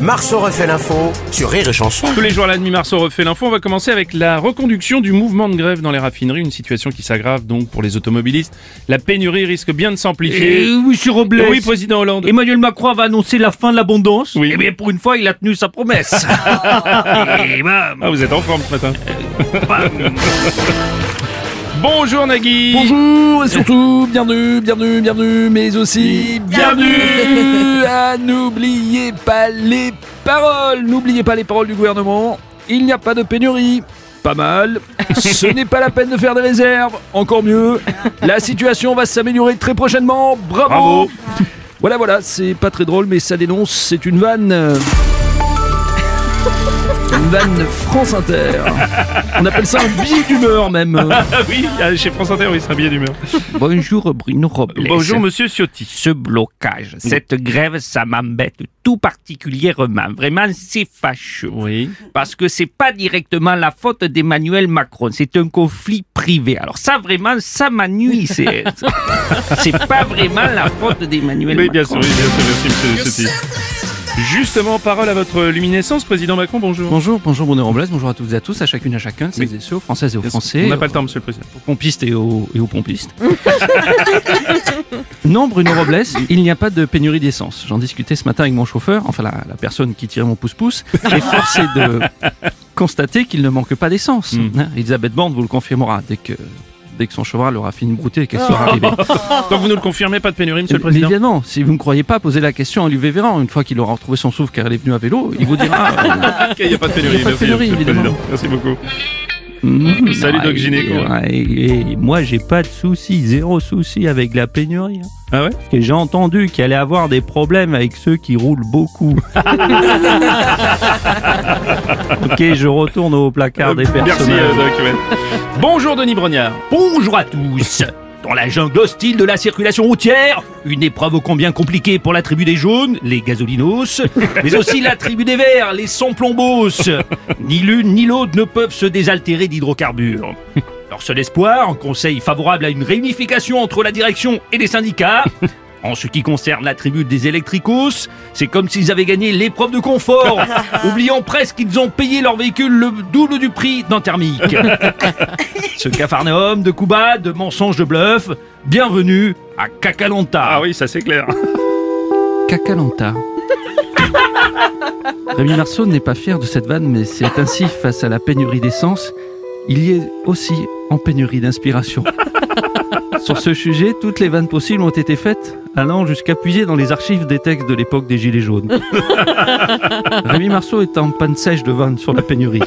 Marceau refait l'info sur Rire et Chanson. Tous les jours à la demi Marceau refait l'info. On va commencer avec la reconduction du mouvement de grève dans les raffineries, une situation qui s'aggrave donc pour les automobilistes. La pénurie risque bien de s'amplifier. Eh oui, monsieur Robles. Oui, président Hollande. Emmanuel Macron va annoncer la fin de l'abondance. Oui. Eh bien, pour une fois, il a tenu sa promesse. Et bam, Ah, vous êtes en forme ce matin. bam. Bonjour Nagui. Bonjour et surtout bienvenue, bienvenue, bienvenue, mais aussi bienvenue à n'oubliez pas les paroles, n'oubliez pas les paroles du gouvernement. Il n'y a pas de pénurie. Pas mal. Ce n'est pas la peine de faire des réserves. Encore mieux. La situation va s'améliorer très prochainement. Bravo. Bravo. Voilà, voilà. C'est pas très drôle, mais ça dénonce. C'est une vanne. Vanne France Inter. On appelle ça un billet d'humeur même. Ah oui, ah, chez France Inter, oui, c'est un billet d'humeur. Bonjour Bruno Robles. Bonjour Monsieur Ciotti. Ce blocage, cette grève, ça m'embête tout particulièrement. Vraiment, c'est fâcheux. Oui. Parce que c'est pas directement la faute d'Emmanuel Macron, c'est un conflit privé. Alors ça, vraiment, ça m'ennuie. C'est c'est pas vraiment la faute d'Emmanuel Oui, Macron. bien sûr, oui, bien sûr, merci Monsieur Ciotti. Justement, parole à votre luminescence, président Macron, bonjour. Bonjour, bonjour Bruno Robles, bonjour à toutes et à tous, à chacune et à chacun, celles et ceux, aux françaises et aux français, On n'a pas le temps, Monsieur le Président. aux pompistes et aux, et aux pompistes. non, Bruno Robles, il n'y a pas de pénurie d'essence. J'en discutais ce matin avec mon chauffeur, enfin la, la personne qui tirait mon pouce-pouce, et force est de constater qu'il ne manque pas d'essence. Mm. Hein, Elisabeth Borne vous le confirmera dès que, dès que son cheval aura fini de brouter et qu'elle sera arrivée. Donc vous nous le confirmez, pas de pénurie, Monsieur le Mais Président évidemment, si vous ne croyez pas, posez la question à Olivier Véran. Une fois qu'il aura retrouvé son souffle car elle est venue à vélo, il vous dira... euh, Ok, Il n'y a pas de pénurie, Il a pas de pénurie, évidemment. Président. Merci beaucoup. Mmh, Salut, Doc ouais, Gynéco. et moi, j'ai pas de souci, zéro souci avec la pénurie. hein. Ah ouais? Parce que j'ai entendu qu'il allait avoir des problèmes avec ceux qui roulent beaucoup. ok, je retourne au placard des Merci, personnages. euh, Doc. ouais. Bonjour Denis Brognard. Bonjour à tous Dans la jungle hostile de la circulation routière, une épreuve ô combien compliquée pour la tribu des jaunes, les gasolinos, mais aussi la tribu des verts, les sans-plombos. Ni l'une ni l'autre ne peuvent se désaltérer d'hydrocarbures. Leur seul espoir, un conseil favorable à une réunification entre la direction et les syndicats. En ce qui concerne la tribu des électricos, c'est comme s'ils avaient gagné l'épreuve de confort, oubliant presque qu'ils ont payé leur véhicule le double du prix d'un thermique. Ce cafarnaum de coups bas, de mensonges, de bluff, bienvenue à Cacalonta. Ah oui, ça c'est clair. Cacalanta. Rémi Marceau n'est pas fier de cette vanne, mais c'est ainsi, face à la pénurie d'essence, il y est aussi en pénurie d'inspiration. Sur ce sujet, toutes les vannes possibles ont été faites, allant jusqu'à puiser dans les archives des textes de l'époque des Gilets jaunes. Rémi Marceau est en panne sèche de vannes sur la pénurie.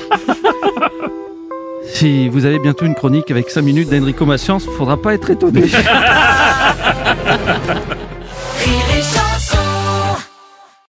Si vous avez bientôt une chronique avec 5 minutes d'Enrico Maciance, faudra pas être étonné.